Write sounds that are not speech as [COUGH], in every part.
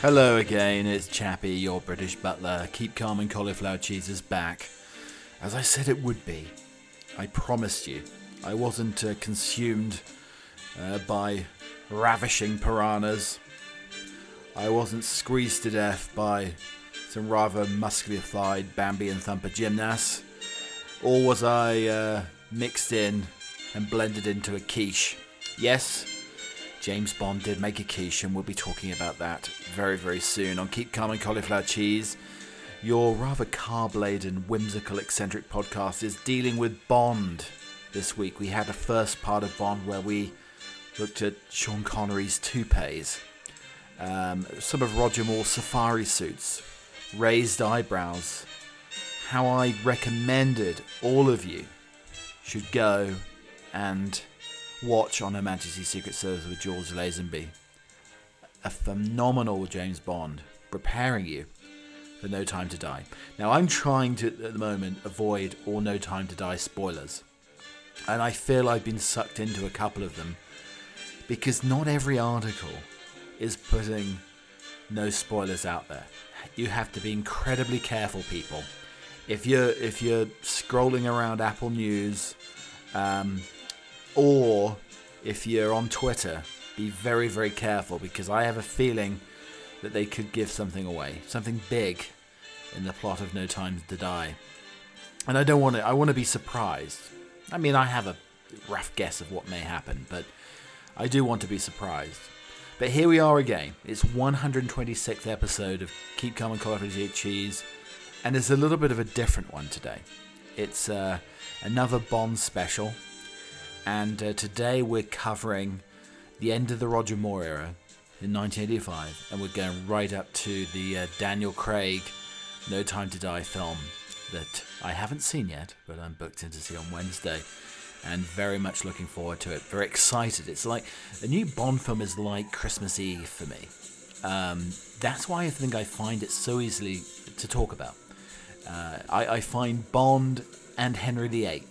Hello again, it's Chappie, your British butler. Keep calm and cauliflower cheese is back. As I said it would be. I promised you. I wasn't uh, consumed uh, by ravishing piranhas. I wasn't squeezed to death by some rather muscular thighed Bambi and Thumper gymnasts. Or was I uh, mixed in and blended into a quiche? Yes, James Bond did make a quiche, and we'll be talking about that very, very soon on Keep Calm and Cauliflower Cheese. Your rather carb laden, whimsical, eccentric podcast is dealing with Bond this week. We had a first part of Bond where we looked at Sean Connery's toupees, um, some of Roger Moore's safari suits, raised eyebrows, how I recommended all of you should go and watch on Her Majesty's Secret Service with George Lazenby. A phenomenal James Bond preparing you for No Time to Die. Now, I'm trying to, at the moment, avoid all No Time to Die spoilers. And I feel I've been sucked into a couple of them because not every article is putting no spoilers out there. You have to be incredibly careful, people. If you're if you're scrolling around Apple News, um, or if you're on Twitter, be very, very careful because I have a feeling that they could give something away, something big in the plot of No Time to Die. And I don't want to, I want to be surprised. I mean, I have a rough guess of what may happen, but I do want to be surprised. But here we are again. It's 126th episode of Keep Calm and Coffee Eat Cheese, and it's a little bit of a different one today. It's uh, another Bond special and uh, today we're covering the end of the Roger Moore era in 1985, and we're going right up to the uh, Daniel Craig No Time to Die film that I haven't seen yet, but I'm booked in to see on Wednesday, and very much looking forward to it. Very excited. It's like a new Bond film is like Christmas Eve for me. Um, that's why I think I find it so easily to talk about. Uh, I, I find Bond and Henry VIII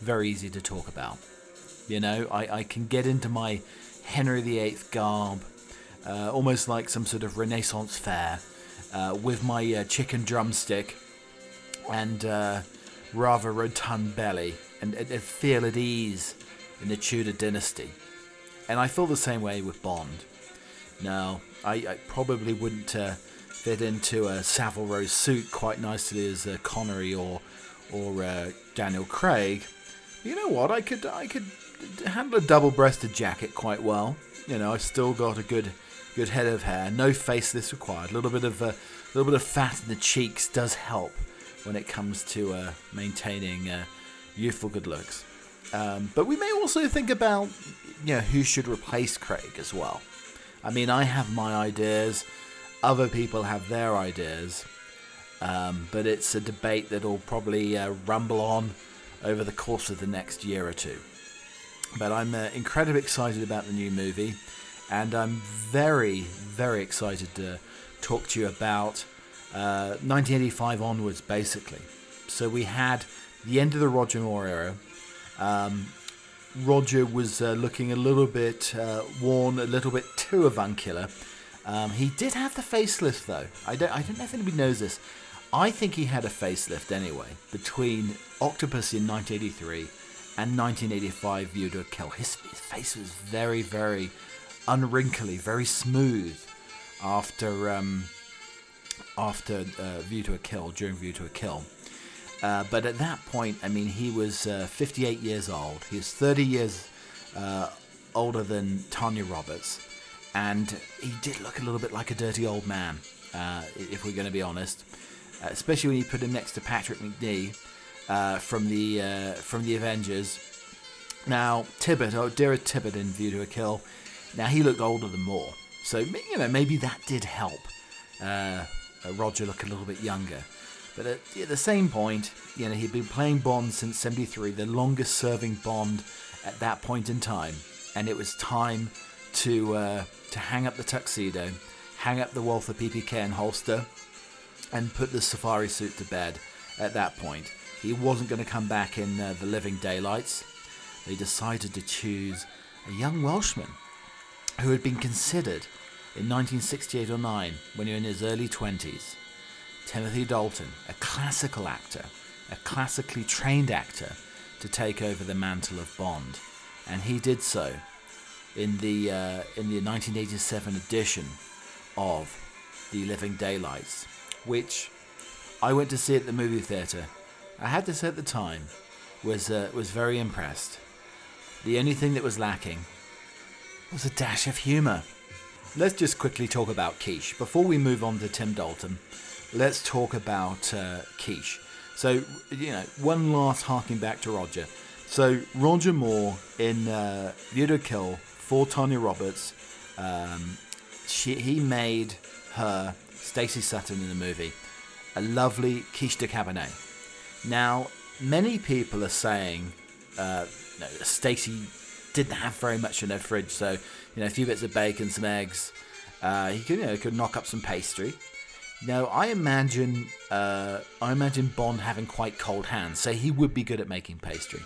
very easy to talk about. You know, I, I can get into my Henry VIII garb, uh, almost like some sort of Renaissance fair, uh, with my uh, chicken drumstick and uh, rather rotund belly, and, and, feel at ease in the Tudor dynasty. And I feel the same way with Bond. Now, I, I probably wouldn't uh, fit into a Savile Row suit quite nicely as uh, Connery or or Daniel Craig. You know what? I could I could handle a double-breasted jacket quite well. You know, I've still got a good good head of hair. No faceless required. A little bit of a uh, little bit of fat in the cheeks does help when it comes to uh, maintaining uh, youthful good looks. Um, but we may also think about you know who should replace Craig as well. I mean, I have my ideas. Other people have their ideas. Um, but it's a debate that'll probably uh, rumble on over the course of the next year or two. But I'm uh, incredibly excited about the new movie, and I'm very, very excited to talk to you about uh, 1985 onwards, basically. So we had the end of the Roger Moore era. Um, Roger was uh, looking a little bit uh, worn, a little bit too avuncular. Um, he did have the facelift, though. I don't, I don't know if anybody knows this. I think he had a facelift anyway between Octopussy in 1983 and 1985 View to a Kill. His, his face was very, very unwrinkly, very smooth after um, after uh, View to a Kill, during View to a Kill. Uh, but at that point, I mean, he was uh, 58 years old. He was 30 years uh, older than Tanya Roberts, and he did look a little bit like a dirty old man, uh, if we're going to be honest. Uh, especially when you put him next to Patrick Macnee, uh, from the uh, from the Avengers. Now Tibbett, oh dear Tibbett in View to a Kill. Now he looked older than Moore, so you know maybe that did help uh, uh Roger look a little bit younger. But at, at, the same point, you know he'd been playing Bond since '73, the longest serving Bond at that point in time, and it was time to uh, to hang up the tuxedo, hang up the Walther PPK and holster, and put the safari suit to bed. At that point, he wasn't going to come back in uh, the living daylights. They decided to choose a young Welshman who had been considered in 1968 or 9, when he was in his early 20s, Timothy Dalton, a classical actor, a classically trained actor, to take over the mantle of Bond, and he did so in the uh, in the 1987 edition of The Living Daylights, which I went to see at the movie theater. I had to say at the time was uh, was very impressed. The only thing that was lacking was a dash of humour. Let's just quickly talk about Quiche before we move on to Tim Dalton. Let's talk about uh, Quiche. So you know, one last harking back to Roger. So Roger Moore in uh, View Kill for Tanya Roberts, um, she, he made her Stacey Sutton in the movie a lovely quiche de cabernet. Now, many people are saying uh, no, Stacey didn't have very much in her fridge, so you know a few bits of bacon, some eggs. Uh, he could you know could knock up some pastry. Now, I imagine uh, I imagine Bond having quite cold hands, so he would be good at making pastry.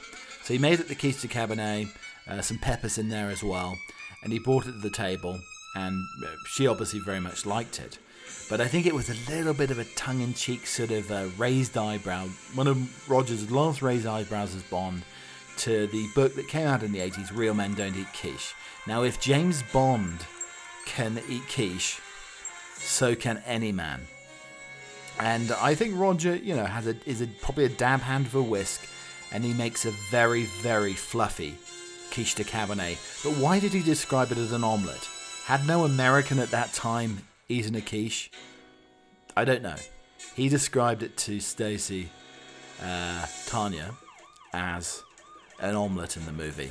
So he made it the quiche de cabernet, uh, some peppers in there as well, and he brought it to the table, and she obviously very much liked it. But I think it was a little bit of a tongue in cheek sort of uh, raised eyebrow. One of Roger's last raised eyebrows as Bond to the book that came out in the 80s, Real Men Don't Eat Quiche. Now, if James Bond can eat quiche, so can any man. And I think Roger, you know, has a is a, probably a dab hand of a whisk, and he makes a very, very fluffy quiche de cabernet. But why did he describe it as an omelette? Had no American at that time eaten a quiche? I don't know. He described it to Stacey uh, Tanya as an omelette in the movie.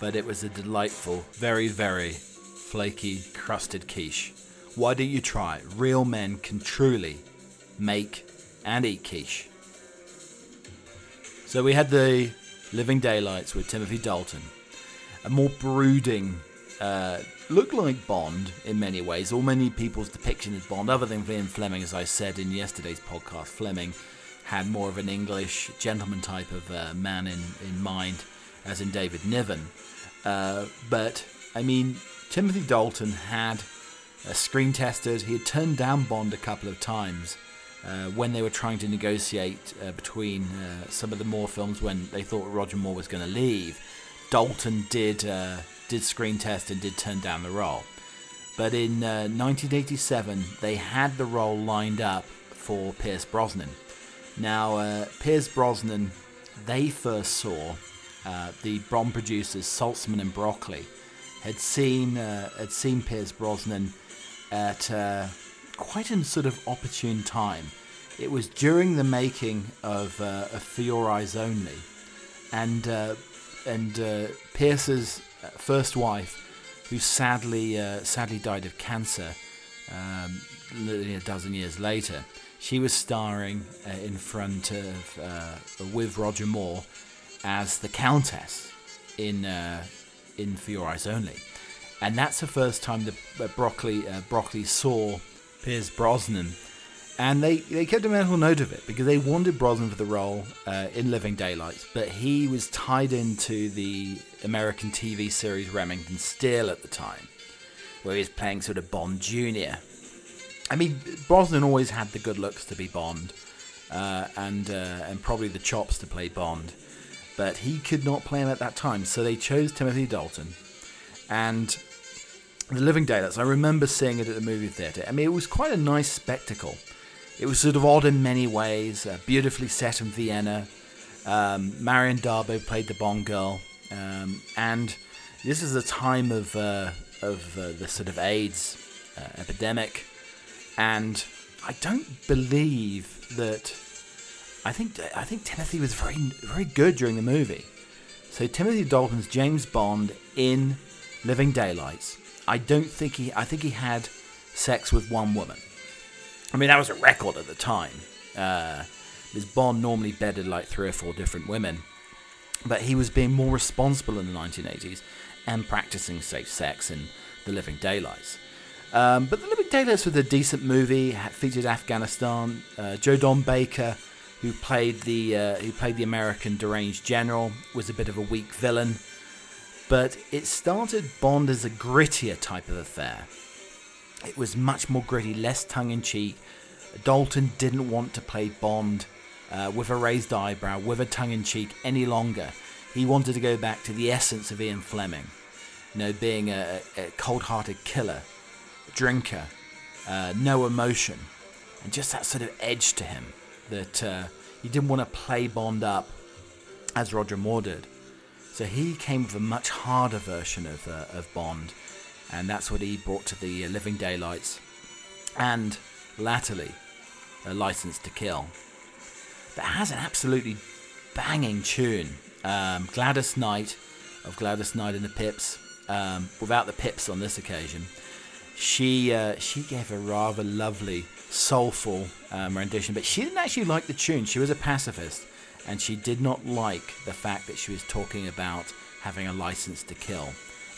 But it was a delightful, very, very flaky, crusted quiche. Why don't you try it? Real men can truly make and eat quiche. So we had the Living Daylights with Timothy Dalton, a more brooding, uh, look like Bond in many ways, or many people's depiction of Bond, other than Ian Fleming, as I said in yesterday's podcast. Fleming had more of an English gentleman type of uh, man in, in mind, as in David Niven. Uh, but, I mean, Timothy Dalton had uh, screen tested, he had turned down Bond a couple of times uh, when they were trying to negotiate uh, between uh, some of the Moore films when they thought Roger Moore was going to leave, Dalton did uh, did screen test and did turn down the role. But in 1987, uh, they had the role lined up for Pierce Brosnan. Now, uh, Pierce Brosnan, they first saw the Brom producers Saltzman and Broccoli had seen had seen Pierce Brosnan at quite a sort of opportune time. It was during the making of, uh, of For Your Eyes Only, and uh, and uh, Pierce's uh, first wife, who sadly uh, sadly died of cancer um, a dozen years later, she was starring uh, in front of with Roger Moore as the Countess in in For Your Eyes Only, and that's the first time that Broccoli Broccoli saw Pierce Brosnan. And they, they kept a mental note of it because they wanted Brosnan for the role uh, in Living Daylights, but he was tied into the American TV series Remington Steele at the time, where he was playing sort of Bond Jr. I mean, Brosnan always had the good looks to be Bond, uh, and uh, and probably the chops to play Bond, but he could not play him at that time, so they chose Timothy Dalton, and the Living Daylights. I remember seeing it at the movie theatre. I mean, it was quite a nice spectacle. It was sort of odd in many ways, uh, beautifully set in Vienna. Um, Maryam d'Abo played the Bond girl, um, and this is a time of uh, of uh, the sort of AIDS uh, epidemic, and I don't believe that. I think I think Timothy was very very good during the movie. So Timothy Dalton's James Bond in Living Daylights I don't think he. I think he had sex with one woman. I mean, that was a record at the time. Uh, Bond normally bedded like three or four different women, but he was being more responsible in the 1980s and practicing safe sex in The Living Daylights. Um, but The Living Daylights was a decent movie. Featured Afghanistan. Uh, Joe Don Baker, who played the uh, who played the American deranged general, was a bit of a weak villain. But it started Bond as a grittier type of affair. It was much more gritty, less tongue in cheek. Dalton didn't want to play Bond uh, with a raised eyebrow, with a tongue in cheek any longer. He wanted to go back to the essence of Ian Fleming, you know, being a, a cold hearted killer, drinker, uh, no emotion, and just that sort of edge to him that uh, he didn't want to play Bond up as Roger Moore did. So he came with a much harder version of, uh, of Bond, and that's what he brought to the uh, Living Daylights, and latterly, a License to Kill. That has an absolutely banging tune. Um, Gladys Knight of Gladys Knight and the Pips, um, without the Pips on this occasion, she uh, she gave a rather lovely, soulful um, rendition, but she didn't actually like the tune. She was a pacifist, and she did not like the fact that she was talking about having a license to kill,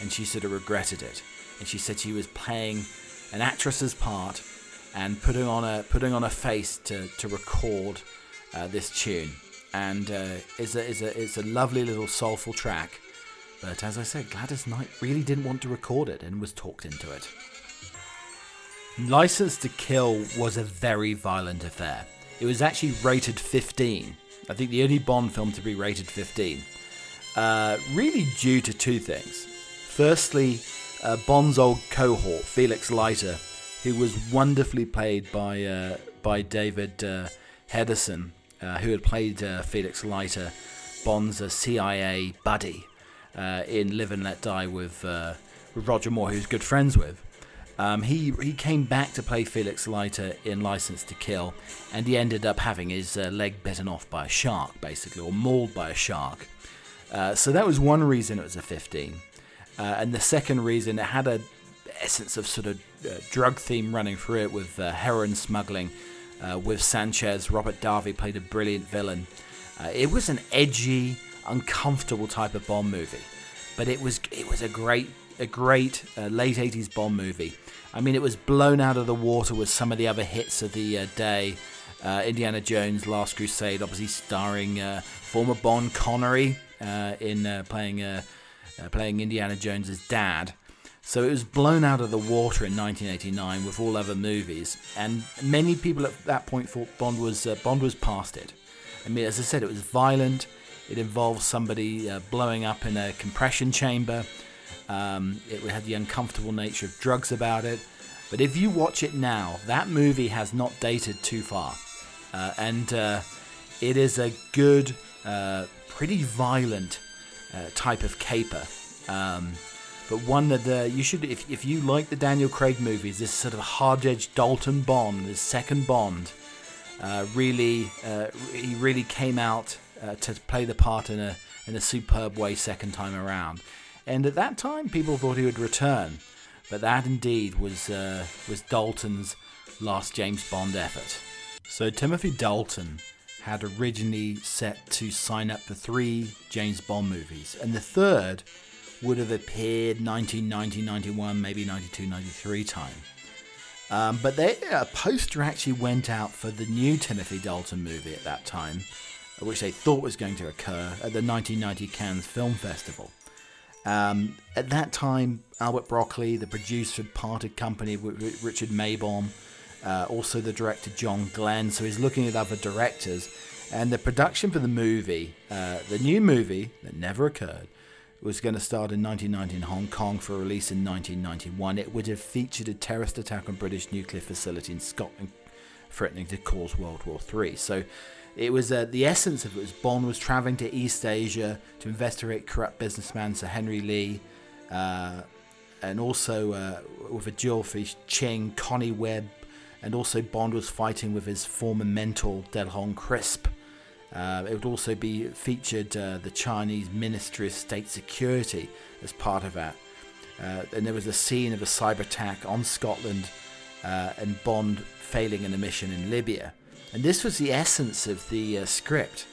and she sort of regretted it. And she said she was playing an actress's part and putting on a putting on a face to to record uh, this tune. And uh, it's a it's a it's a lovely little soulful track. But as I said, Gladys Knight really didn't want to record it and was talked into it. License to Kill was a very violent affair. It was actually rated 15. I think the only Bond film to be rated 15. Uh, really due to two things. Firstly, uh, Bond's old cohort, Felix Leiter, who was wonderfully played by uh, by David uh, Hedison, uh, who had played uh, Felix Leiter, Bond's CIA buddy in Live and Let Die with, with Roger Moore, who was good friends with. Um, he he came back to play Felix Leiter in License to Kill, and he ended up having his uh, leg bitten off by a shark, basically, or mauled by a shark. Uh, so that was one reason it was a 15, uh, and the second reason it had a essence of sort of uh, drug theme running through it with uh, heroin smuggling. Uh, with Sanchez, Robert Davi played a brilliant villain. it was an edgy, uncomfortable type of Bond movie, but it was it was a great a great uh, late 80s Bond movie. I mean, it was blown out of the water with some of the other hits of the uh, day. Uh, Indiana Jones, Last Crusade, obviously starring uh, former Bond Connery uh, in uh, playing playing Indiana Jones's dad. So it was blown out of the water in 1989 with all other movies, and many people at that point thought Bond was Bond was past it. I mean, as I said, it was violent. It involved somebody blowing up in a compression chamber. Um, it had the uncomfortable nature of drugs about it. But if you watch it now, that movie has not dated too far. Uh, and uh, it is a good, uh, pretty violent uh, type of caper. Um, but one that uh, you should, if, if you like the Daniel Craig movies, this sort of hard edged Dalton Bond, this second Bond, uh, really, he really came out to play the part in a, in a superb way second time around and at that time people thought he would return. But that indeed was uh, was Dalton's last James Bond effort. So Timothy Dalton had originally set to sign up for three James Bond movies, and the third would have appeared 1990, 91, maybe 92, 93 time. Um, but they, a poster actually went out for the new Timothy Dalton movie at that time, which they thought was going to occur at the 1990 Cannes Film Festival. Um, at that time, Albert Broccoli, the producer, had parted company with Richard Maibaum, uh, also the director John Glen. So he's looking at other directors. And the production for the movie, uh, the new movie that never occurred, was going to start in 1990 in Hong Kong for release in 1991. It would have featured a terrorist attack on British nuclear facility in Scotland, threatening to cause World War III. So it was uh, the essence of it was Bond was traveling to East Asia to investigate corrupt businessman Sir Henry Lee, uh, and also uh, with a duel for Ching, Connie Webb, and also Bond was fighting with his former mentor Denholm Crisp. Uh, it would also be featured uh, the Chinese Ministry of State Security as part of that. Uh, and there was a scene of a cyber attack on Scotland and Bond failing in a mission in Libya. And this was the essence of the uh, script.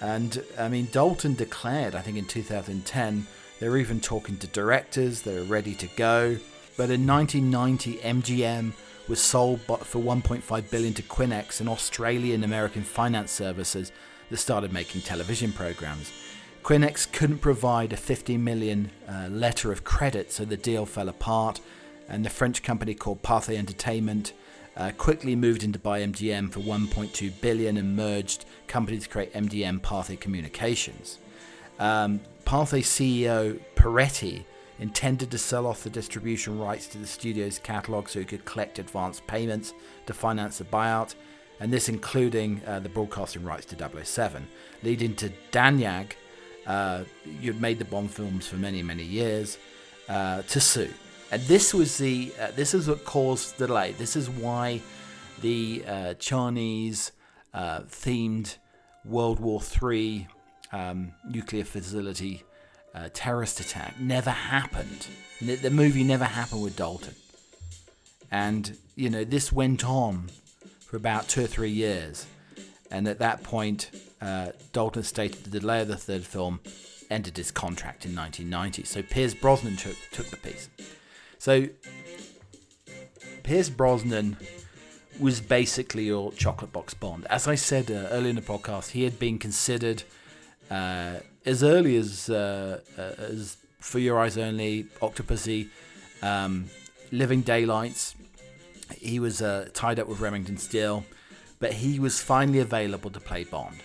And I mean, Dalton declared, I think in 2010, they were even talking to directors, they were ready to go. But in 1990, MGM was sold for 1.5 billion to Qintex, an Australian American finance services that started making television programs. Qintex couldn't provide a 50 million uh, letter of credit, so the deal fell apart, and the French company called Pathé Entertainment uh, quickly moved in to buy MGM for 1.2 billion and merged companies to create MGM Pathé Communications. Um, Pathé CEO Parretti intended to sell off the distribution rights to the studio's catalog so he could collect advance payments to finance the buyout, and this including uh, the broadcasting rights to 007, leading to Danjaq, uh, you'd made the Bond films for many, many years, uh, to sue. And this was the uh, this is what caused the delay. This is why the uh, Chinese uh, themed World War III um, nuclear facility terrorist attack never happened. The, the movie never happened with Dalton. And, you know, this went on for about two or three years. And at that point, uh, Dalton stated the delay of the third film ended his contract in 1990. So Pierce Brosnan took, took the piece. So Pierce Brosnan was basically your chocolate box Bond. As I said uh, earlier in the podcast, he had been considered uh, as early as uh, uh, as For Your Eyes Only, Octopussy, um, Living Daylights. He was uh, tied up with Remington Steele, but he was finally available to play Bond.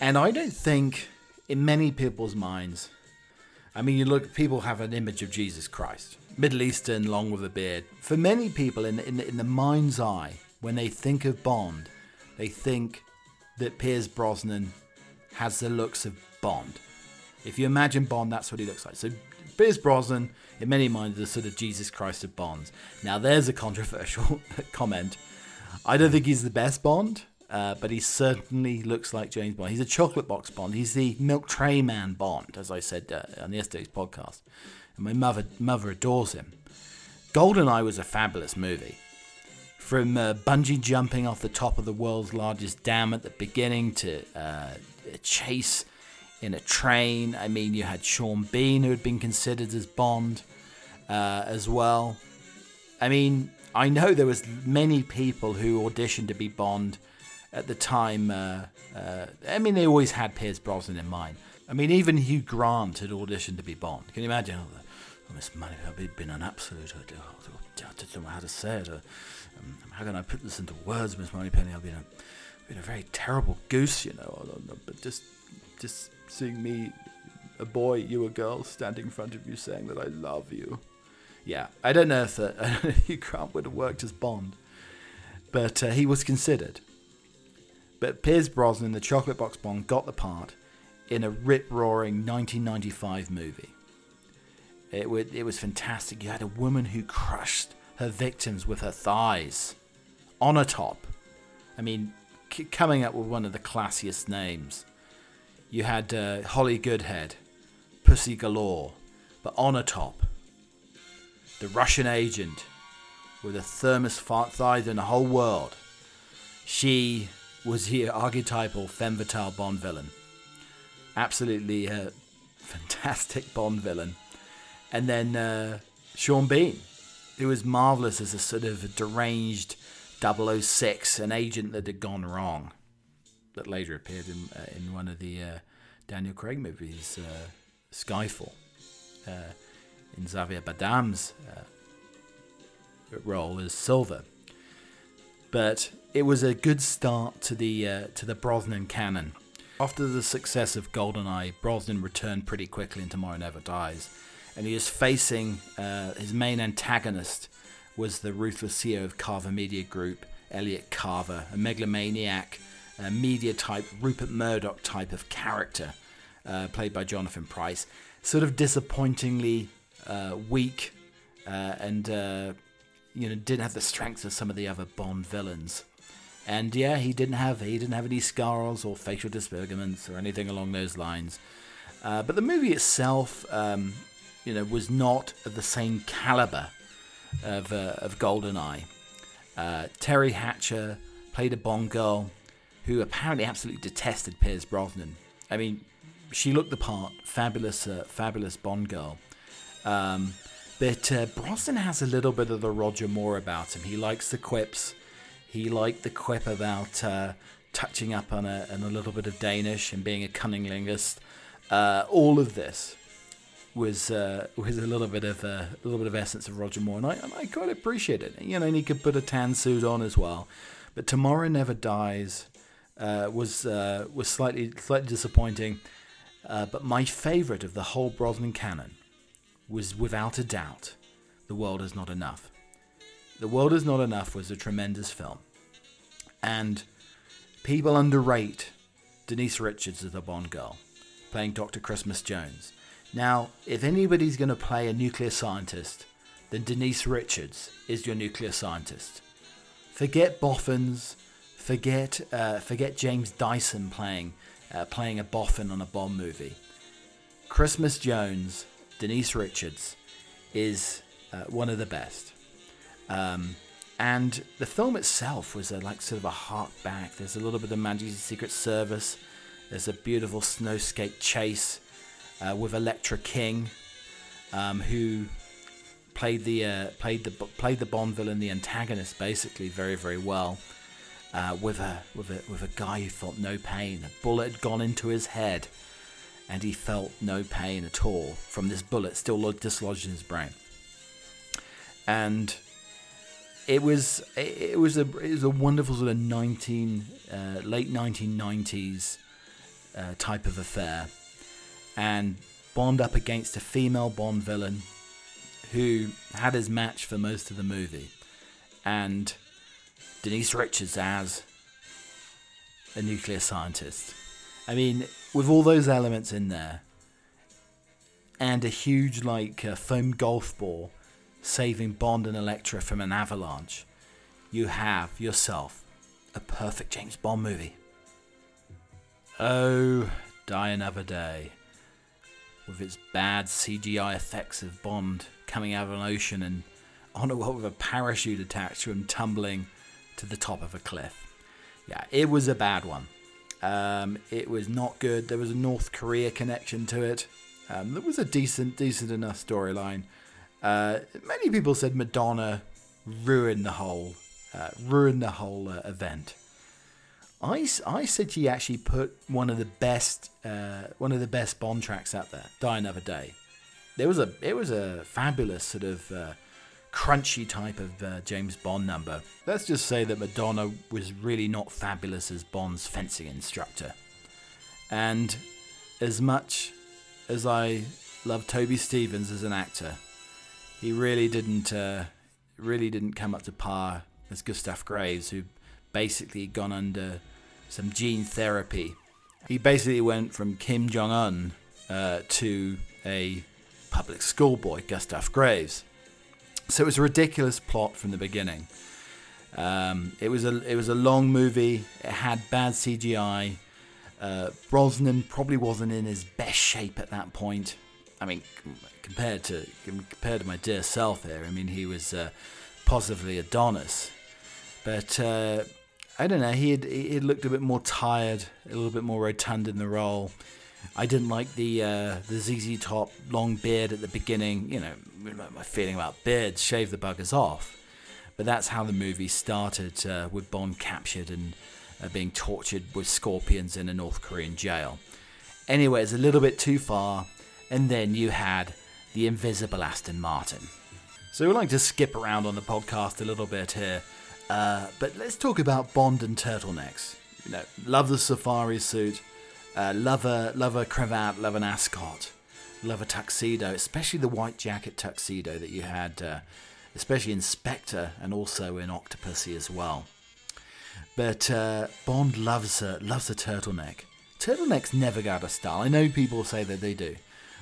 And I don't think, in many people's minds, I mean, you look, people have an image of Jesus Christ, Middle Eastern, long with a beard. For many people, in in, in the mind's eye, when they think of Bond, they think that Pierce Brosnan has the looks of Bond. If you imagine Bond, that's what he looks like. So Pierce Brosnan, in many minds, is the sort of Jesus Christ of Bonds. Now, there's a controversial [LAUGHS] comment. I don't think he's the best Bond, uh, but he certainly looks like James Bond. He's a chocolate box Bond. He's the milk tray man Bond, as I said uh, on yesterday's podcast. And my mother mother adores him. Goldeneye was a fabulous movie. From uh, bungee jumping off the top of the world's largest dam at the beginning to uh, chase in a train. I mean, you had Sean Bean, who had been considered as Bond uh, as well. I mean, I know there was many people who auditioned to be Bond at the time. Uh, uh, I mean, they always had Pierce Brosnan in mind. I mean, even Hugh Grant had auditioned to be Bond. Can you imagine? Oh, oh Miss Money, I've been an absolute. I don't know how to say it. Um, how can I put this into words, Miss Moneypenny? I've been a, been a very terrible goose, you know. But just, just seeing me, a boy, you a girl, standing in front of you saying that I love you. Yeah, I don't know if, uh, [LAUGHS] Hugh Grant would have worked as Bond, but uh, he was considered. But Pierce Brosnan, the Chocolate Box Bond, got the part in a rip roaring 1995 movie. It, w- it was fantastic. You had a woman who crushed her victims with her thighs Onatopp. I mean, c- coming up with one of the classiest names you had uh, Holly Goodhead, Pussy Galore, but Onatopp, the Russian agent with the thermos thighs in the whole world. She was the archetypal femme fatale Bond villain. Absolutely a [LAUGHS] fantastic Bond villain. And then uh, Sean Bean, who was marvelous as a sort of deranged 006, an agent that had gone wrong that later appeared in uh, in one of the uh, Daniel Craig movies, uh, Skyfall, uh, in Xavier Bardem's uh, role as Silva. But it was a good start to the to the Brosnan canon. After the success of GoldenEye, Brosnan returned pretty quickly in Tomorrow Never Dies, and he was facing his main antagonist was the ruthless CEO of Carver Media Group, Elliot Carver, a megalomaniac uh, media type, Rupert Murdoch type of character, uh, played by Jonathan Pryce. Sort of disappointingly uh, weak, uh, and uh, you know didn't have the strength of some of the other Bond villains. And yeah, he didn't have he didn't have any scars or facial disfigurements or anything along those lines. Uh, but the movie itself, um, you know, was not of the same caliber of of GoldenEye. Teri Hatcher played a Bond girl who apparently absolutely detested Pierce Brosnan. I mean, she looked the part, fabulous, uh, fabulous Bond girl. Um, but uh, Brosnan has a little bit of the Roger Moore about him. He likes the quips. He liked the quip about uh, touching up on a, on a little bit of Danish and being a cunning linguist. uh, all of this was uh, was a little bit of a little bit of essence of Roger Moore, and I and I quite appreciate it. You know, and he could put a tan suit on as well. But Tomorrow Never Dies uh, was uh, was slightly slightly disappointing. Uh, but my favourite of the whole Brosnan canon was without a doubt, The World Is Not Enough. The World Is Not Enough was a tremendous film, and people underrate Denise Richards as the Bond girl, playing Dr. Christmas Jones. Now, if anybody's going to play a nuclear scientist, then Denise Richards is your nuclear scientist. Forget Boffins, forget uh, forget James Dyson playing uh, playing a boffin on a Bond movie. Christmas Jones, Denise Richards, is uh, one of the best. Um, and the film itself was a, like sort of a hark back. There's a little bit of Majesty's Secret Service. There's a beautiful snowscape chase uh, with Elektra King, um, who played the uh, played the played the Bond villain, the antagonist, basically very very well. Uh, with a with a with a guy who felt no pain. A bullet had gone into his head, and he felt no pain at all from this bullet still dislodged in his brain. And it was it was a it was a wonderful sort of nineteen uh, late nineteen nineties uh, type of affair, and Bond up against a female Bond villain who had his match for most of the movie, and Denise Richards as a nuclear scientist. I mean, with all those elements in there, and a huge like uh, foam golf ball saving Bond and Elektra from an avalanche, you have yourself a perfect James Bond movie. Oh, Die Another Day. With its bad CGI effects of Bond coming out of an ocean and on a with a parachute attached to him tumbling to the top of a cliff. Yeah, it was a bad one. Um, it was not good. There was a North Korea connection to it. Um, there was a decent, decent enough storyline. Uh, many people said Madonna ruined the whole, uh, ruined the whole uh, event. I, I said she actually put one of the best, uh, one of the best Bond tracks out there. Die Another Day. There was a, it was a fabulous sort of uh, crunchy type of uh, James Bond number. Let's just say that Madonna was really not fabulous as Bond's fencing instructor. And as much as I love Toby Stephens as an actor, he really didn't uh, really didn't come up to par as Gustav Graves, who basically gone under some gene therapy. He basically went from Kim Jong Un uh, to a public schoolboy, Gustav Graves. So it was a ridiculous plot from the beginning. Um, it was a it was a long movie. It had bad CGI. Uh, Brosnan probably wasn't in his best shape at that point. I mean, compared to compared to my dear self here, I mean he was uh, positively Adonis. But uh, I don't know. He had he had looked a bit more tired, a little bit more rotund in the role. I didn't like the uh, the ZZ Top long beard at the beginning. You know, my feeling about beards, shave the buggers off. But that's how the movie started, uh, with Bond captured and uh, being tortured with scorpions in a North Korean jail. Anyway, it's a little bit too far, and then you had the invisible Aston Martin. So we like to skip around on the podcast a little bit here, uh, but let's talk about Bond and turtlenecks. You know, love the safari suit, uh, love a love a cravat, love an ascot love a tuxedo, especially the white jacket tuxedo that you had, uh, especially in Spectre and also in Octopussy as well. But uh, Bond loves a, loves a turtleneck. Turtlenecks never go out of style. I know people say that they do.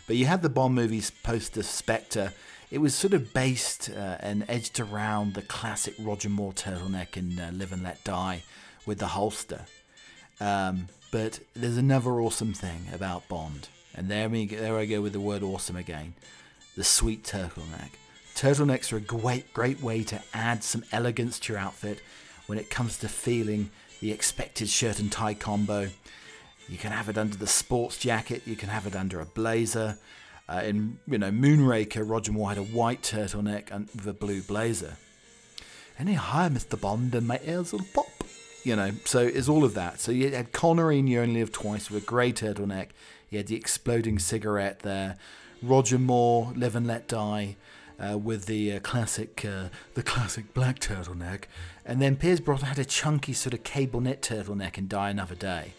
But you had the Bond movies post the Spectre. It was sort of based uh, and edged around the classic Roger Moore turtleneck in uh, Live and Let Die with the holster. Um, but there's another awesome thing about Bond. And there, we, there I go with the word awesome again. The sweet turtleneck. Turtlenecks are a great, great way to add some elegance to your outfit when it comes to feeling the expected shirt and tie combo. You can have it under the sports jacket. You can have it under a blazer. Uh, in you know Moonraker, Roger Moore had a white turtleneck and with a blue blazer. Any higher, Mr. Bond, and my ears will pop. You know, so it's all of that. So you had Connery in You Only Live Twice with a grey turtleneck He had the exploding cigarette there. Roger Moore, Live and Let Die, uh, with the uh, classic, uh, the classic black turtleneck, and then Pierce Brosnan had a chunky sort of cable knit turtleneck in Die Another Day,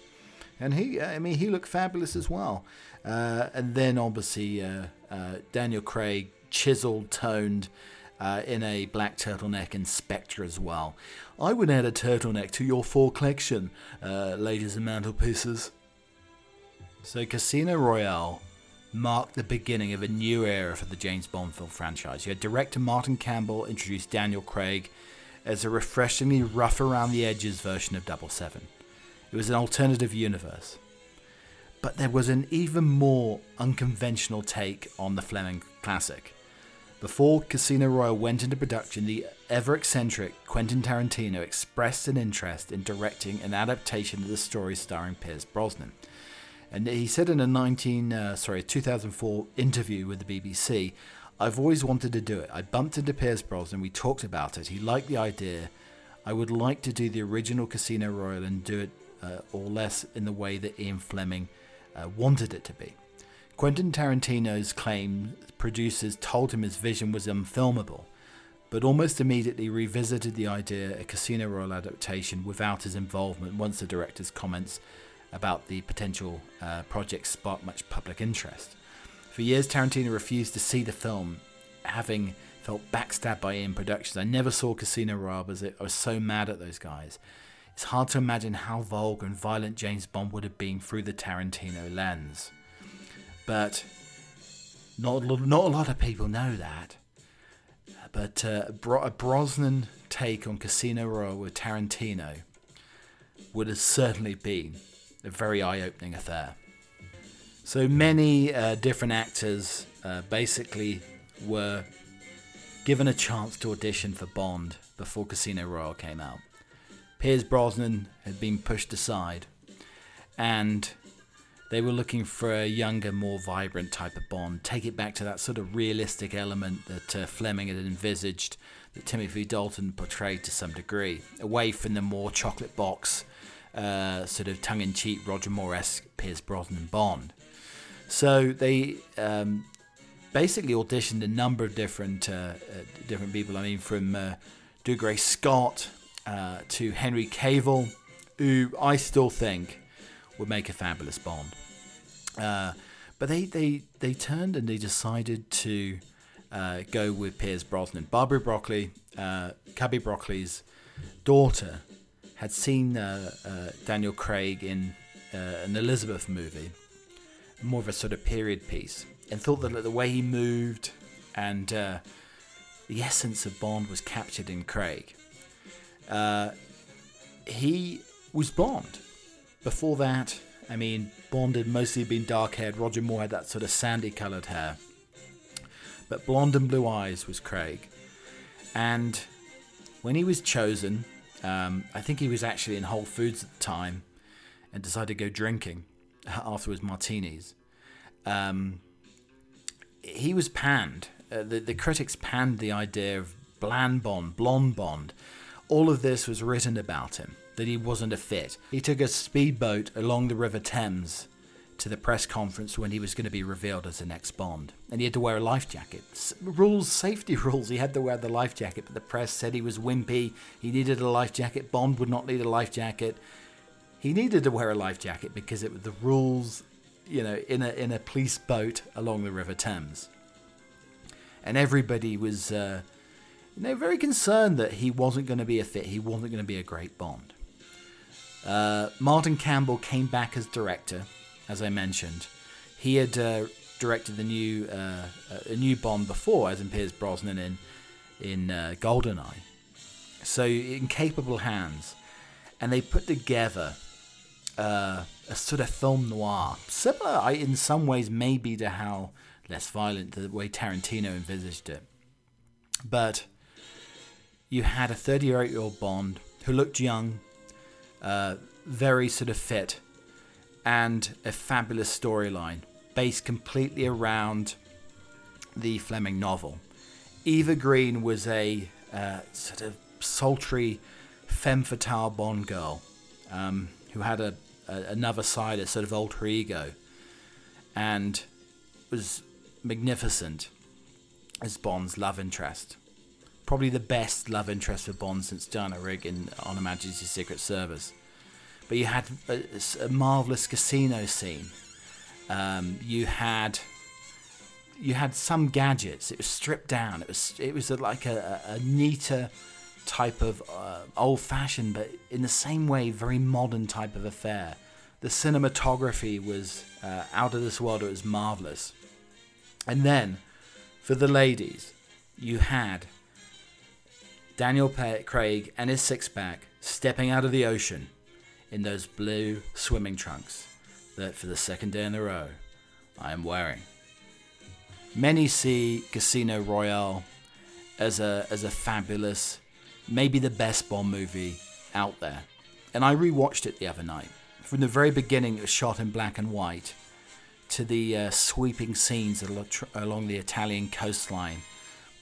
and he, I mean, he looked fabulous as well. Uh, and then obviously uh, uh, Daniel Craig, chiseled, toned. Uh, in a black turtleneck and Spectre as well. I would add a turtleneck to your full collection, uh, ladies and mantelpieces. So, Casino Royale marked the beginning of a new era for the James Bond film franchise. You had director Martin Campbell introduce Daniel Craig as a refreshingly rough around the edges version of 007. It was an alternative universe. But there was an even more unconventional take on the Fleming classic. Before Casino Royale went into production, the ever eccentric Quentin Tarantino expressed an interest in directing an adaptation of the story starring Pierce Brosnan. And he said in a 19 uh, sorry 2004 interview with the BBC, "I've always wanted to do it. I bumped into Pierce Brosnan. We talked about it. He liked the idea. I would like to do the original Casino Royale and do it, uh, or less, in the way that Ian Fleming uh, wanted it to be." Quentin Tarantino's claim producers told him his vision was unfilmable, but almost immediately revisited the idea of Casino Royale adaptation without his involvement once the director's comments about the potential uh, project sparked much public interest. For years, Tarantino refused to see the film, having felt backstabbed by Eon Productions. I never saw Casino Royale as I was so mad at those guys. It's hard to imagine how vulgar and violent James Bond would have been through the Tarantino lens. But not, not a lot of people know that. But uh, a Brosnan take on Casino Royale with Tarantino would have certainly been a very eye opening affair. So many uh, different actors uh, basically were given a chance to audition for Bond before Casino Royale came out. Pierce Brosnan had been pushed aside, and they were looking for a younger, more vibrant type of Bond. Take it back to that sort of realistic element that uh, Fleming had envisaged, that Timothy Dalton portrayed to some degree, away from the more chocolate box uh, sort of tongue in cheek Roger Moore esque Pierce Brosnan Bond. So they um, basically auditioned a number of different uh, uh, different people. I mean, from uh, Dougray Scott uh, to Henry Cavill, who I still think would make a fabulous Bond. Uh, but they, they, they turned and they decided to uh, go with Pierce Brosnan. Barbara Broccoli, uh, Cubby Broccoli's daughter, had seen uh, uh, Daniel Craig in uh, an Elizabeth movie, more of a sort of period piece, and thought that the way he moved and uh, the essence of Bond was captured in Craig. He was Bond. Before that, I mean, Bond had mostly been dark haired. Roger Moore had that sort of sandy coloured hair. But blonde and blue eyes was Craig. And when he was chosen, um, I think he was actually in Whole Foods at the time and decided to go drinking [LAUGHS] afterwards martinis. Um, he was panned. Uh, the, the critics panned the idea of bland Bond, blonde Bond. All of this was written about him, that he wasn't a fit. He took a speedboat along the River Thames to the press conference when he was going to be revealed as the next Bond. And he had to wear a life jacket. Rules, safety [LAUGHS] rules, he had to wear the life jacket, but the press said he was wimpy. He needed a life jacket. Bond would not need a life jacket. He needed to wear a life jacket because it was the rules, you know, in a, in a police boat along the River Thames. And everybody was, uh, you know, very concerned that he wasn't going to be a fit. He wasn't going to be a great Bond. Uh, Martin Campbell came back as director as I mentioned. He had uh, directed the new uh, a new Bond before, as in Pierce Brosnan in in uh, Goldeneye. So in capable hands, and they put together uh, a sort of film noir, similar in some ways maybe to how less violent the way Tarantino envisaged it, but you had a 38 year old Bond who looked young, uh, very sort of fit, and a fabulous storyline based completely around the Fleming novel. Eva Green was a uh, sort of sultry femme fatale Bond girl um, who had a, a, another side, a sort of alter ego. and was magnificent as Bond's love interest. Probably the best love interest for Bond since Diana Rigg in On Majesty's Secret Service. But you had a, a marvelous casino scene. Um, you had you had some gadgets. It was stripped down. It was it was a, like a, a, neater type of uh, old fashioned, but in the same way, very modern type of affair. The cinematography was uh, out of this world. It was marvelous. And then, for the ladies, you had Daniel Craig and his six pack stepping out of the ocean in those blue swimming trunks that, for the second day in a row, I am wearing. Many see Casino Royale as a as a fabulous, maybe the best Bond movie out there. And I rewatched it the other night. From the very beginning, it was shot in black and white, to the uh, sweeping scenes along the Italian coastline.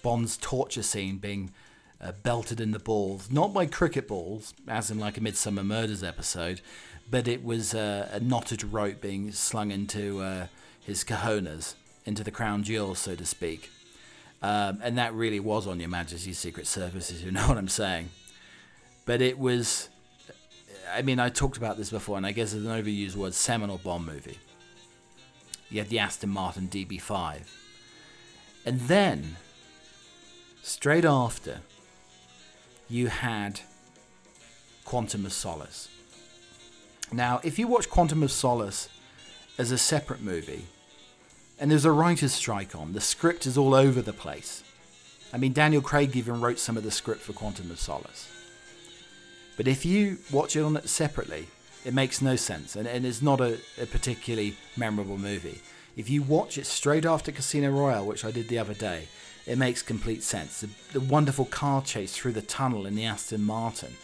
Bond's torture scene being uh, belted in the balls, not by cricket balls, as in like a Midsomer Murders episode, but it was uh, a knotted rope being slung into uh, his cojones into the crown jewels, so to speak. Um, and that really was on Your Majesty's Secret Services, you [LAUGHS] know what I'm saying. But it was, I mean, I talked about this before, and I guess it's an overused word seminal Bond movie. You had the Aston Martin DB5. And then, straight after, you had Quantum of Solace. Now, if you watch Quantum of Solace as a separate movie, and there's a writer's strike on. The script is all over the place. I mean, Daniel Craig even wrote some of the script for Quantum of Solace. But if you watch it on it separately, it makes no sense, and, and it's not a, a particularly memorable movie. If you watch it straight after Casino Royale, which I did the other day, it makes complete sense. The, the, wonderful car chase through the tunnel in the Aston Martin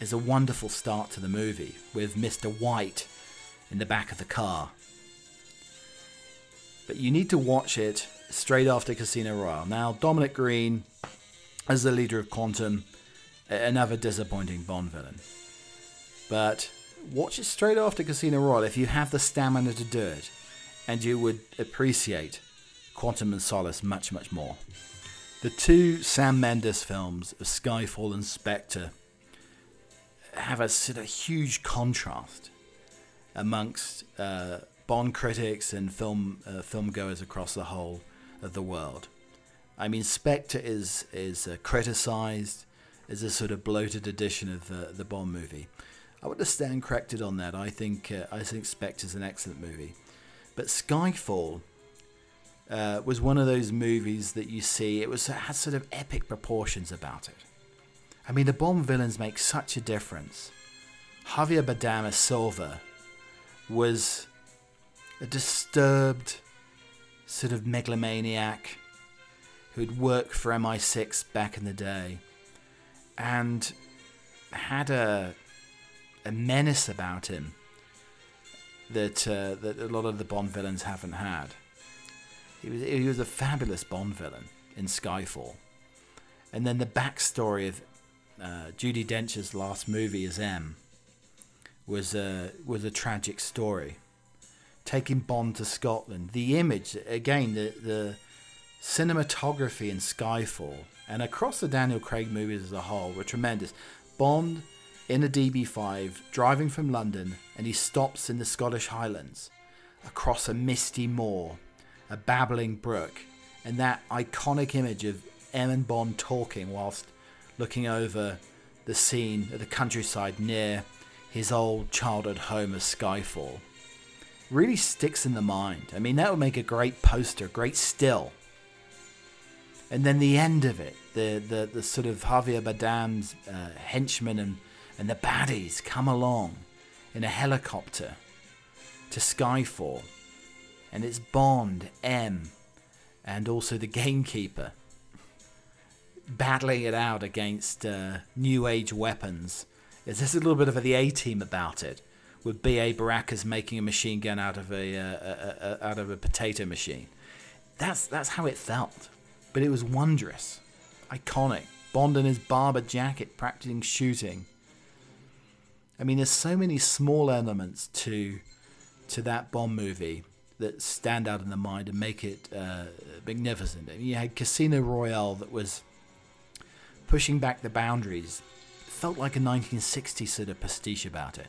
is a wonderful start to the movie with Mr. White in the back of the car but you need to watch it straight after Casino Royale. Now, Dominic Greene, as the leader of Quantum, another disappointing Bond villain. But watch it straight after Casino Royale if you have the stamina to do it, and you would appreciate Quantum and Solace much, much more. The two Sam Mendes films of Skyfall and Spectre have a sort of huge contrast amongst uh, Bond critics and film uh, film goers across the whole of the world. I mean, Spectre is is uh, criticized as a sort of bloated edition of the the Bond movie. I would stand corrected on that. I think uh, I think Spectre is an excellent movie, but Skyfall uh, was one of those movies that you see. It was it had sort of epic proportions about it. I mean, the Bond villains make such a difference. Javier Bardem as Silva was a disturbed sort of megalomaniac who'd worked for MI6 back in the day and had a a menace about him that uh, that a lot of the Bond villains haven't had. He was he was a fabulous Bond villain in Skyfall, and then the backstory of uh, Judi Dench's last movie as M was a was a tragic story taking Bond to Scotland. The image, again, the, the cinematography in Skyfall and across the Daniel Craig movies as a whole were tremendous. Bond in a DB5 driving from London and he stops in the Scottish Highlands across a misty moor, a babbling brook, and that iconic image of M and Bond talking whilst looking over the scene of the countryside near his old childhood home of Skyfall really sticks in the mind. I mean, that would make a great poster, great still. And then the end of it, the the, the sort of Javier Bardem's uh, henchmen and, and the baddies come along in a helicopter to Skyfall. And it's Bond, M, and also the gamekeeper battling it out against uh, new age weapons. There's a little bit of the A team about it with B.A. Baracus making a machine gun out of a, uh, a, a, out of a potato machine. That's that's how it felt, but it was wondrous, iconic. Bond in his Barbour jacket practicing shooting. I mean, there's so many small elements to to that Bond movie, that stand out in the mind and make it uh, magnificent. I mean, you had Casino Royale that was pushing back the boundaries. It felt like a 1960s sort of pastiche about it.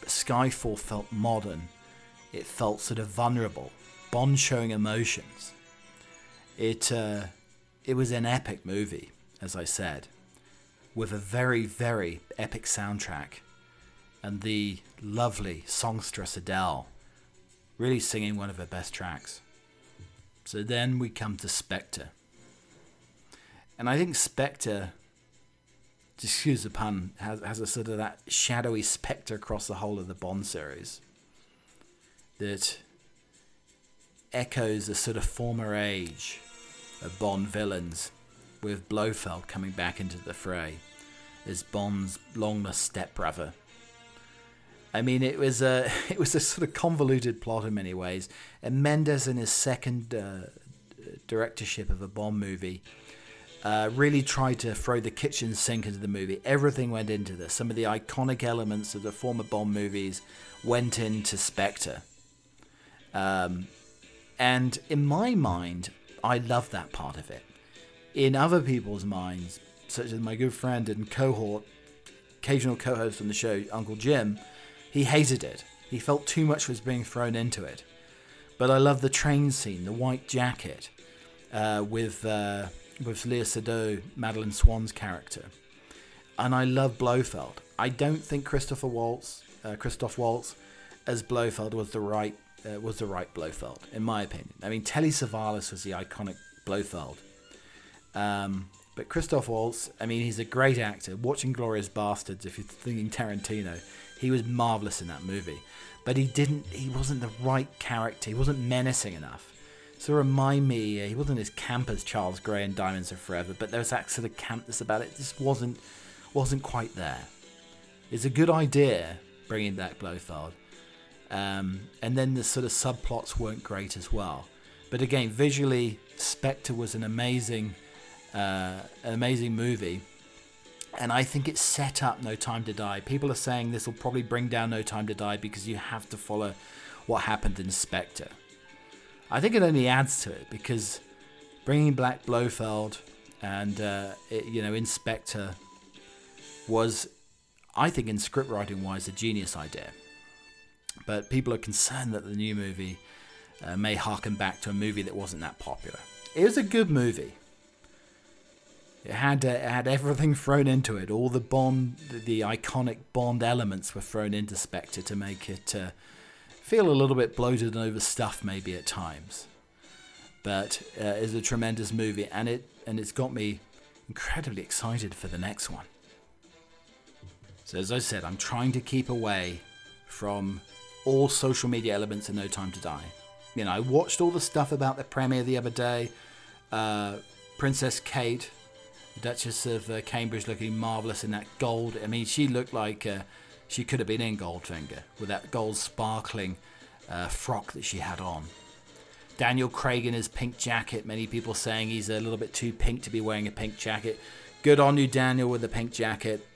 But Skyfall felt modern. It felt sort of vulnerable. Bond showing emotions. It uh, it was an epic movie, as I said, with a very very epic soundtrack, and the lovely songstress Adele really singing one of her best tracks. So then we come to Spectre. And I think Spectre, excuse the pun, has, has a sort of that shadowy spectre across the whole of the Bond series that echoes a sort of former age of Bond villains, with Blofeld coming back into the fray as Bond's long lost stepbrother I mean, it was a [LAUGHS] it was a sort of convoluted plot in many ways. And Mendes, in his second uh, directorship of a Bond movie, uh, really tried to throw the kitchen sink into the movie. Everything went into this. Some of the iconic elements of the former Bond movies went into Spectre. Um, and in my mind, I love that part of it. In other people's minds, such as my good friend and cohort, occasional co-host on the show, Uncle Jim, he hated it. He felt too much was being thrown into it. But I love the train scene, the white jacket, uh, with uh, with Léa Seydoux, Madeleine Swann's character, and I love Blofeld. I don't think Christopher Waltz, uh, Christoph Waltz, as Blofeld was the right uh, was the right Blofeld, in my opinion. I mean, Telly Savalas was the iconic Blofeld. Um, but Christoph Waltz, I mean, he's a great actor. Watching Glorious Bastards, if you're thinking Tarantino, he was marvelous in that movie, but he didn't. He wasn't the right character. He wasn't menacing enough. So remind me, uh, he wasn't as camp as Charles Gray and Diamonds Are Forever, but there was that sort of campness about it. Just wasn't wasn't quite there. It's a good idea bringing back Blofeld, um, and then the sort of subplots weren't great as well. But again, visually, Spectre was an amazing, uh, an amazing movie and I think it's set up No Time to Die. People are saying this will probably bring down No Time to Die because you have to follow what happened in Spectre. I think it only adds to it because bringing Black Blofeld and uh, it, you know Inspector was, I think, in script writing wise, a genius idea. But people are concerned that the new movie uh, may harken back to a movie that wasn't that popular. It was a good movie. It had uh, it had everything thrown into it. All the Bond, the, iconic Bond elements were thrown into Spectre to make it uh, feel a little bit bloated and overstuffed, maybe at times. But uh, it's a tremendous movie, and it and it's got me incredibly excited for the next one. So as I said, I'm trying to keep away from all social media elements in No Time to Die. You know, I watched all the stuff about the premiere the other day. Uh, Princess Kate the Duchess of uh, Cambridge looking marvellous in that gold. I mean, she looked like uh, she could have been in Goldfinger with that gold sparkling uh, frock that she had on. Daniel Craig in his pink jacket. Many people saying he's a little bit too pink to be wearing a pink jacket. Good on you, Daniel, with the pink jacket.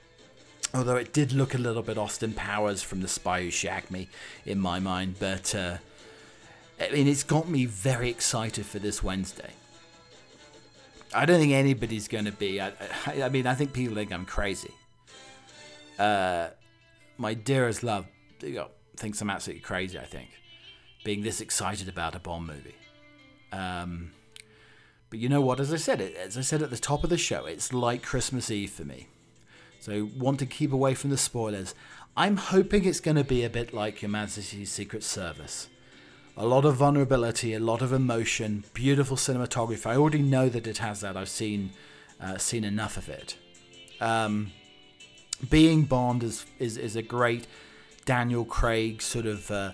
Although it did look a little bit Austin Powers from The Spy Who Shagged Me in my mind. But, uh, I mean, it's got me very excited for this Wednesday. I don't think anybody's going to be. I, I, I, mean, I think people think I'm crazy. Uh, my dearest love you know, thinks I'm absolutely crazy. I think being this excited about a Bond movie. Um, but you know what? As I said, as I said at the top of the show, it's like Christmas Eve for me. So want to keep away from the spoilers. I'm hoping it's going to be a bit like Your Majesty's Secret Service a lot of vulnerability, a lot of emotion, beautiful cinematography. I already know that it has that. I've seen uh, seen enough of it. Um, being Bond is, is is a great Daniel Craig sort of uh,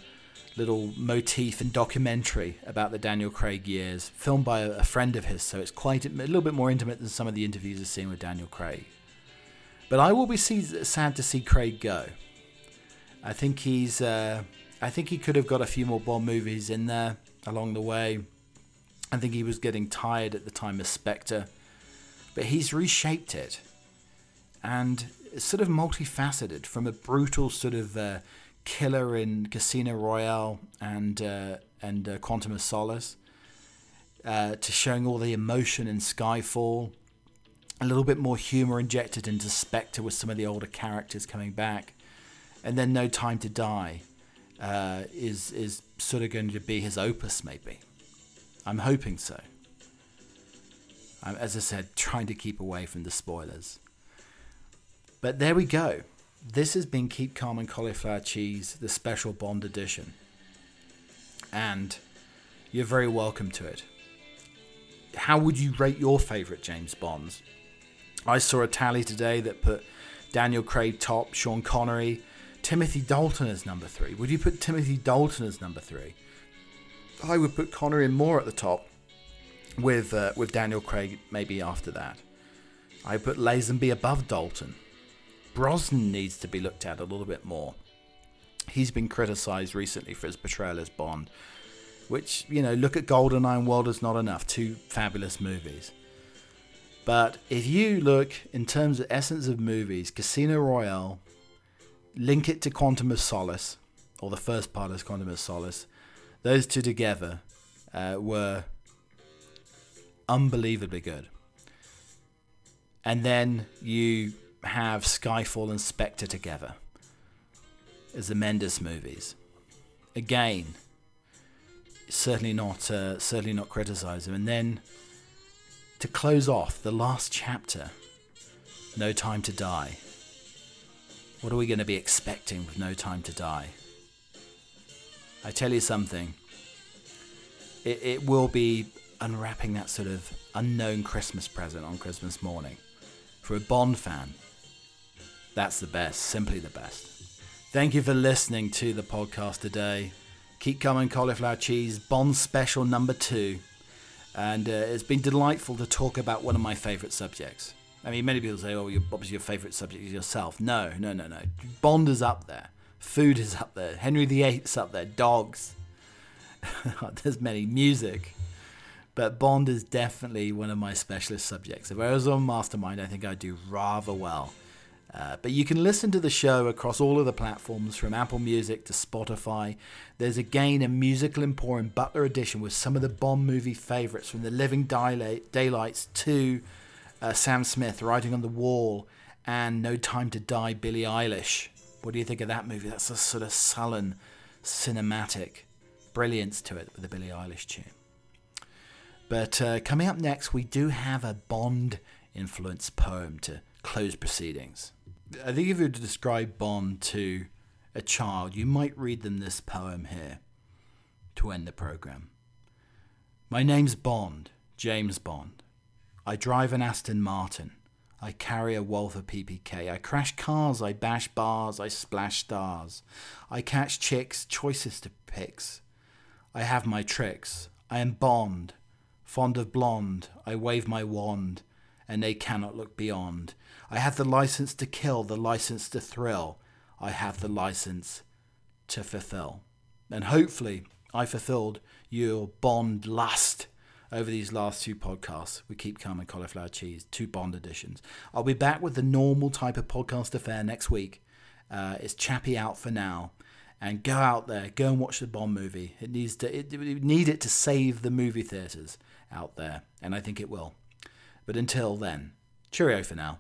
little motif and documentary about the Daniel Craig years, filmed by a, a friend of his. So it's quite a, a little bit more intimate than some of the interviews I've seen with Daniel Craig. But I will be see, sad to see Craig go. I think he's. Uh, I think he could have got a few more Bond movies in there along the way. I think he was getting tired at the time of Spectre, but he's reshaped it and sort of multifaceted from a brutal sort of uh, killer in Casino Royale and uh, and uh, Quantum of Solace, uh, to showing all the emotion in Skyfall, a little bit more humor injected into Spectre with some of the older characters coming back, and then No Time to Die uh, is is sort of going to be his opus, maybe. I'm hoping so. I'm, as I said, trying to keep away from the spoilers. But there we go. This has been Keep Calm and Cauliflower Cheese, the special Bond edition. And you're very welcome to it. How would you rate your favourite James Bonds? I saw a tally today that put Daniel Craig top, Sean Connery, Timothy Dalton as number three. Would you put Timothy Dalton as number three? I would put Connor in more at the top, with uh, with Daniel Craig maybe after that. I put Lazenby above Dalton. Brosnan needs to be looked at a little bit more. He's been criticised recently for his portrayal as Bond, which you know, look at GoldenEye and World is not enough. Two fabulous movies. But if you look in terms of essence of movies, Casino Royale, link it to Quantum of Solace, or the first part is Quantum of Solace, those two together uh, were unbelievably good. And then you have Skyfall and Spectre together as the Mendes movies. Again, certainly not uh, certainly not criticize them. And then to close off the last chapter, No Time to Die. What are we going to be expecting with No Time to Die? I tell you something. It, it will be unwrapping that sort of unknown Christmas present on Christmas morning. For a Bond fan, that's the best, simply the best. Thank you for listening to the podcast today. Keep Calm and, cauliflower cheese, Bond special number two. And uh, it's been delightful to talk about one of my favourite subjects. I mean, many people say, oh, your, obviously your favourite subject is yourself. No, no, no, no. Bond is up there. Food is up there. Henry VIII's up there. Dogs. [LAUGHS] There's many. Music. But Bond is definitely one of my specialist subjects. If I was on Mastermind, I think I'd do rather well. Uh, but you can listen to the show across all of the platforms from Apple Music to Spotify. There's again a musical emporium Butler edition with some of the Bond movie favorites from The Living Daylights to uh, Sam Smith Writing on the Wall and No Time to Die Billie Eilish. What do you think of that movie? That's a sort of sullen, cinematic brilliance to it with the Billie Eilish tune. But uh, coming up next, we do have a Bond influenced poem to close proceedings. I think if you were to describe Bond to a child, you might read them this poem here to end the program. My name's Bond, James Bond. I drive an Aston Martin. I carry a Walther PPK. I crash cars, I bash bars, I splash stars. I catch chicks, choicest of picks. I have my tricks. I am Bond, fond of blonde. I wave my wand, and they cannot look beyond. I have the license to kill, the license to thrill. I have the license to fulfill. And hopefully, I fulfilled your Bond lust over these last two podcasts. We Keep Calm and, cauliflower cheese, two Bond editions. I'll be back with the normal type of podcast affair next week. Uh, it's Chappie out for now. And go out there, go and watch the Bond movie. It needs to, it, it need it to save the movie theaters out there, and I think it will. But until then, cheerio for now.